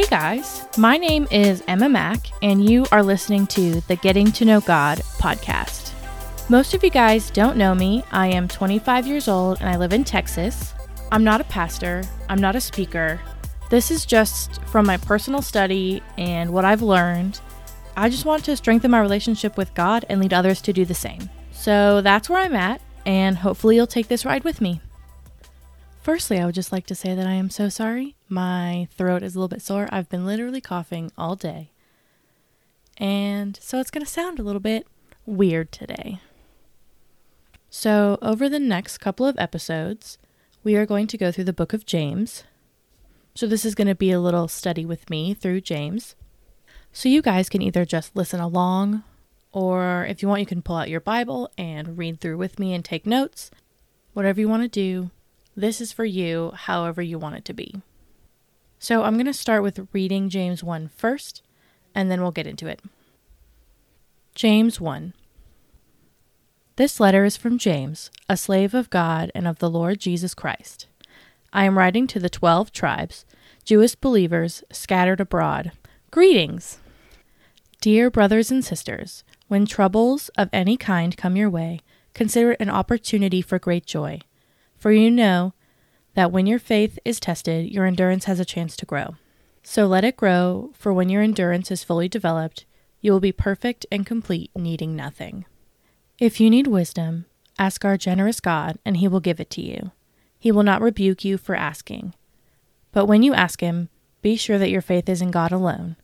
Hey guys, my name is Emma Mack, and you are listening to the Getting to Know God podcast. Most of you guys don't know me. I am 25 years old and I live in Texas. I'm not a pastor, I'm not a speaker. This is just from my personal study and what I've learned. I just want to strengthen my relationship with God and lead others to do the same. So that's where I'm at, and hopefully you'll take this ride with me. Firstly, I would just like to say that I am so sorry. My throat is a little bit sore. I've been literally coughing all day. And so it's going to sound a little bit weird today. So, over the next couple of episodes, we are going to go through the book of James. So, this is going to be a little study with me through James. So, you guys can either just listen along, or if you want, you can pull out your Bible and read through with me and take notes. Whatever you want to do, this is for you, however you want it to be. So I'm going to start with reading James 1 first, and then we'll get into it. James 1 This letter is from James, a slave of God and of the Lord Jesus Christ. I am writing to the twelve tribes, Jewish believers scattered abroad. Greetings! Dear brothers and sisters, when troubles of any kind come your way, consider it an opportunity for great joy for you know that when your faith is tested, your endurance has a chance to grow. So let it grow, for when your endurance is fully developed, you will be perfect and complete, needing nothing. If you need wisdom, ask our generous God, and he will give it to you. He will not rebuke you for asking. But when you ask him, be sure that your faith is in God alone.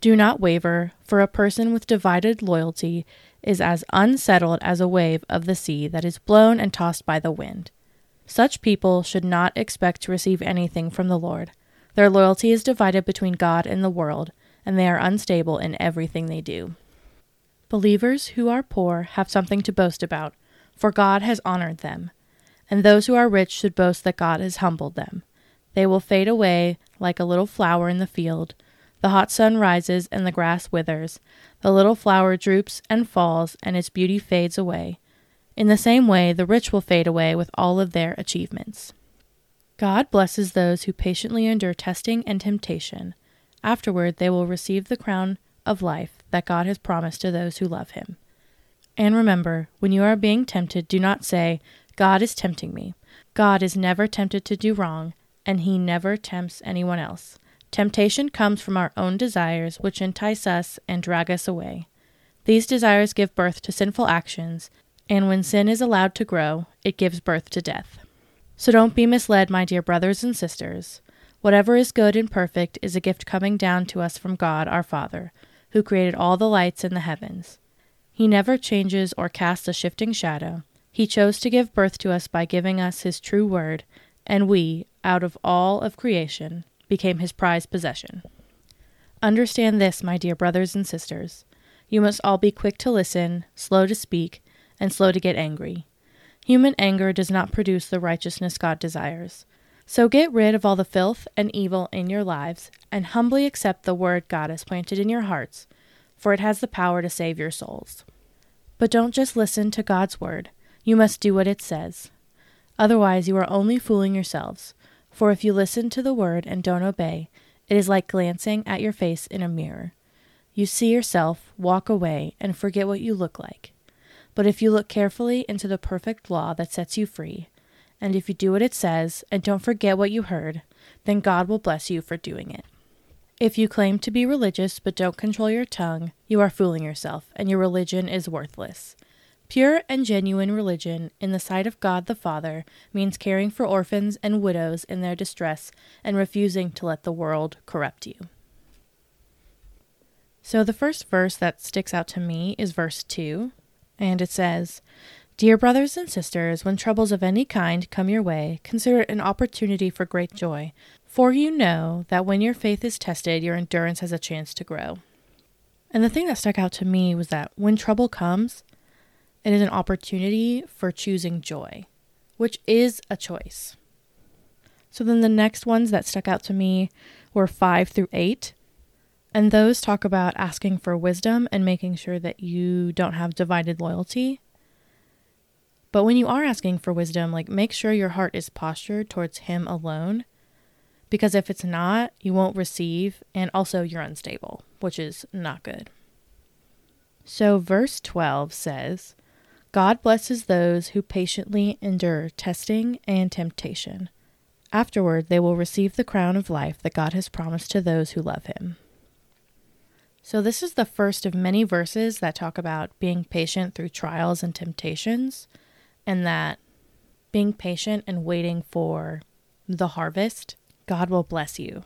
Do not waver, for a person with divided loyalty is as unsettled as a wave of the sea that is blown and tossed by the wind. Such people should not expect to receive anything from the Lord. Their loyalty is divided between God and the world, and they are unstable in everything they do. Believers who are poor have something to boast about, for God has honored them. And those who are rich should boast that God has humbled them. They will fade away like a little flower in the field. The hot sun rises and the grass withers. The little flower droops and falls, and its beauty fades away. In the same way, the rich will fade away with all of their achievements. God blesses those who patiently endure testing and temptation. Afterward, they will receive the crown of life that God has promised to those who love Him. And remember, when you are being tempted, do not say, God is tempting me. God is never tempted to do wrong, and He never tempts anyone else. Temptation comes from our own desires, which entice us and drag us away. These desires give birth to sinful actions, and when sin is allowed to grow, it gives birth to death. So don't be misled, my dear brothers and sisters. Whatever is good and perfect is a gift coming down to us from God our Father, who created all the lights in the heavens. He never changes or casts a shifting shadow. He chose to give birth to us by giving us His true word, and we, out of all of creation, became His prized possession. Understand this, my dear brothers and sisters. You must all be quick to listen, slow to speak, and slow to get angry. Human anger does not produce the righteousness God desires. So get rid of all the filth and evil in your lives, and humbly accept the word God has planted in your hearts, for it has the power to save your souls. But don't just listen to God's word, you must do what it says. Otherwise, you are only fooling yourselves. For if you listen to the word and don't obey, it is like glancing at your face in a mirror. You see yourself, walk away, and forget what you look like. But if you look carefully into the perfect law that sets you free, and if you do what it says and don't forget what you heard, then God will bless you for doing it. If you claim to be religious but don't control your tongue, you are fooling yourself, and your religion is worthless. Pure and genuine religion in the sight of God the Father means caring for orphans and widows in their distress and refusing to let the world corrupt you. So, the first verse that sticks out to me is verse 2, and it says, Dear brothers and sisters, when troubles of any kind come your way, consider it an opportunity for great joy, for you know that when your faith is tested, your endurance has a chance to grow. And the thing that stuck out to me was that when trouble comes, it is an opportunity for choosing joy, which is a choice. So then the next ones that stuck out to me were 5 through 8. And those talk about asking for wisdom and making sure that you don't have divided loyalty. But when you are asking for wisdom, like make sure your heart is postured towards Him alone. Because if it's not, you won't receive, and also you're unstable, which is not good. So, verse 12 says, God blesses those who patiently endure testing and temptation. Afterward, they will receive the crown of life that God has promised to those who love Him. So, this is the first of many verses that talk about being patient through trials and temptations, and that being patient and waiting for the harvest, God will bless you.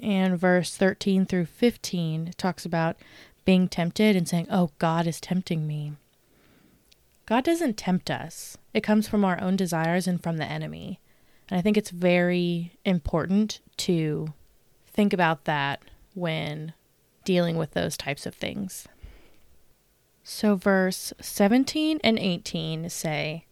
And verse 13 through 15 talks about being tempted and saying, Oh, God is tempting me. God doesn't tempt us, it comes from our own desires and from the enemy. And I think it's very important to think about that when dealing with those types of things. So, verse 17 and 18 say,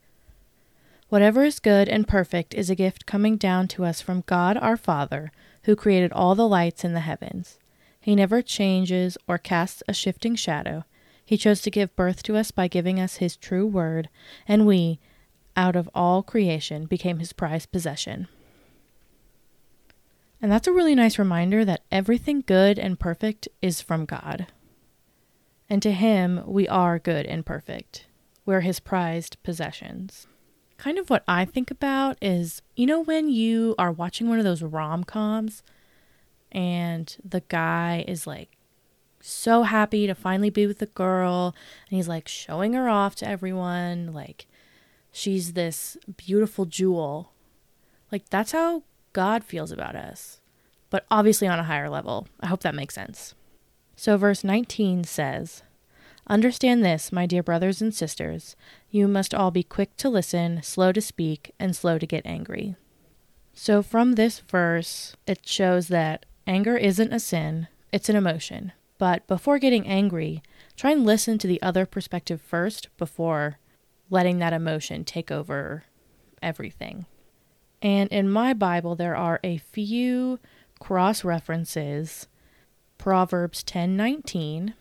Whatever is good and perfect is a gift coming down to us from God our Father, who created all the lights in the heavens. He never changes or casts a shifting shadow. He chose to give birth to us by giving us His true word, and we, out of all creation, became His prized possession. And that's a really nice reminder that everything good and perfect is from God. And to Him, we are good and perfect. We're His prized possessions. Kind of what I think about is you know, when you are watching one of those rom coms and the guy is like so happy to finally be with the girl and he's like showing her off to everyone like she's this beautiful jewel like that's how God feels about us, but obviously on a higher level. I hope that makes sense. So, verse 19 says, Understand this, my dear brothers and sisters. You must all be quick to listen, slow to speak, and slow to get angry. So, from this verse, it shows that anger isn't a sin, it's an emotion. But before getting angry, try and listen to the other perspective first before letting that emotion take over everything. And in my Bible, there are a few cross references. Proverbs 10:19.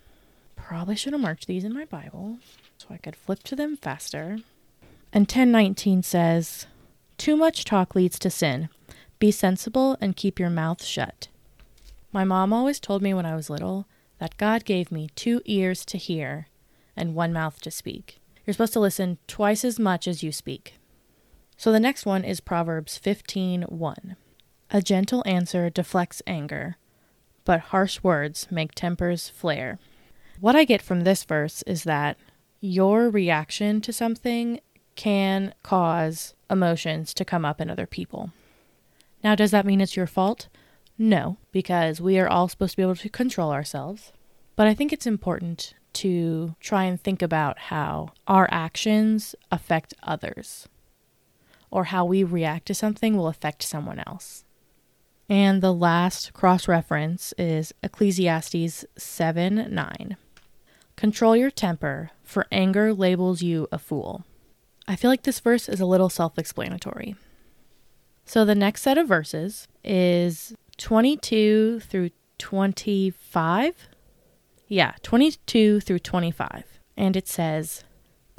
Probably should have marked these in my Bible so I could flip to them faster. And 10:19 says, "Too much talk leads to sin. Be sensible and keep your mouth shut." My mom always told me when I was little that God gave me two ears to hear and one mouth to speak. You're supposed to listen twice as much as you speak. So the next one is Proverbs 15:1. A gentle answer deflects anger, but harsh words make tempers flare. What I get from this verse is that your reaction to something can cause emotions to come up in other people. Now, does that mean it's your fault? No, because we are all supposed to be able to control ourselves. But I think it's important to try and think about how our actions affect others or how we react to something will affect someone else. And the last cross reference is Ecclesiastes 7 9. Control your temper, for anger labels you a fool. I feel like this verse is a little self explanatory. So the next set of verses is 22 through 25. Yeah, 22 through 25. And it says,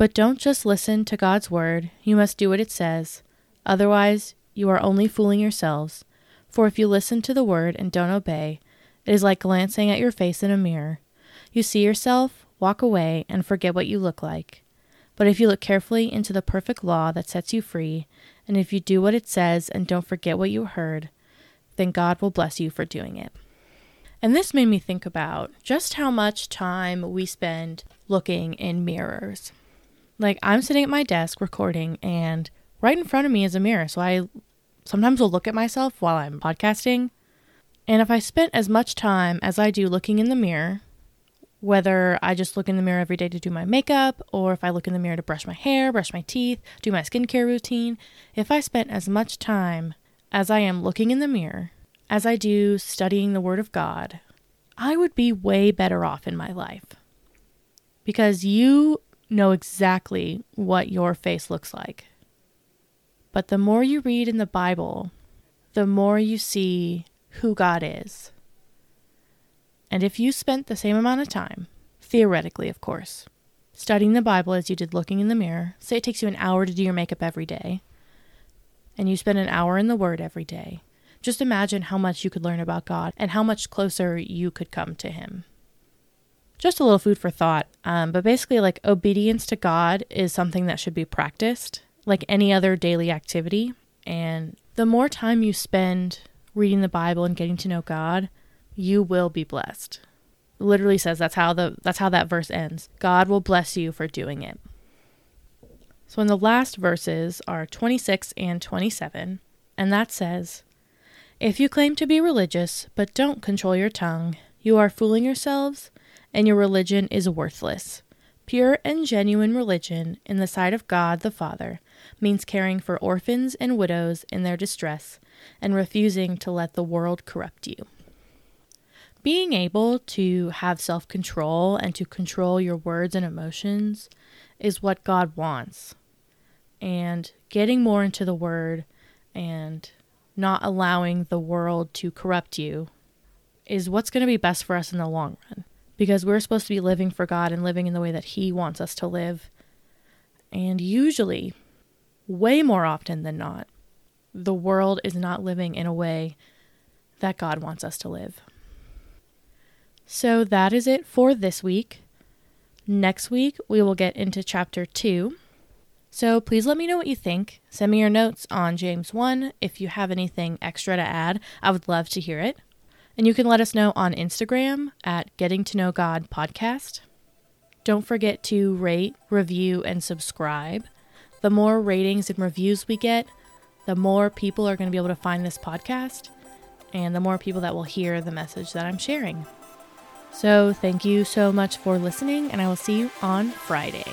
but don't just listen to God's word, you must do what it says. Otherwise, you are only fooling yourselves. For if you listen to the word and don't obey, it is like glancing at your face in a mirror. You see yourself, walk away, and forget what you look like. But if you look carefully into the perfect law that sets you free, and if you do what it says and don't forget what you heard, then God will bless you for doing it. And this made me think about just how much time we spend looking in mirrors. Like I'm sitting at my desk recording and right in front of me is a mirror. So I sometimes will look at myself while I'm podcasting. And if I spent as much time as I do looking in the mirror, whether I just look in the mirror every day to do my makeup, or if I look in the mirror to brush my hair, brush my teeth, do my skincare routine, if I spent as much time as I am looking in the mirror as I do studying the Word of God, I would be way better off in my life. Because you know exactly what your face looks like. But the more you read in the Bible, the more you see who God is. And if you spent the same amount of time, theoretically, of course, studying the Bible as you did looking in the mirror, say it takes you an hour to do your makeup every day, and you spend an hour in the Word every day, just imagine how much you could learn about God and how much closer you could come to Him. Just a little food for thought. Um, but basically, like obedience to God is something that should be practiced like any other daily activity. And the more time you spend reading the Bible and getting to know God, you will be blessed. It literally says that's how the that's how that verse ends. God will bless you for doing it. So in the last verses are 26 and 27, and that says, If you claim to be religious but don't control your tongue, you are fooling yourselves, and your religion is worthless. Pure and genuine religion in the sight of God the Father means caring for orphans and widows in their distress and refusing to let the world corrupt you. Being able to have self control and to control your words and emotions is what God wants. And getting more into the Word and not allowing the world to corrupt you is what's going to be best for us in the long run. Because we're supposed to be living for God and living in the way that He wants us to live. And usually, way more often than not, the world is not living in a way that God wants us to live. So that is it for this week. Next week, we will get into chapter 2. So please let me know what you think. Send me your notes on James 1. If you have anything extra to add, I would love to hear it. And you can let us know on Instagram at Getting to Know God Podcast. Don't forget to rate, review, and subscribe the more ratings and reviews we get, the more people are going to be able to find this podcast and the more people that will hear the message that I'm sharing. So, thank you so much for listening, and I will see you on Friday.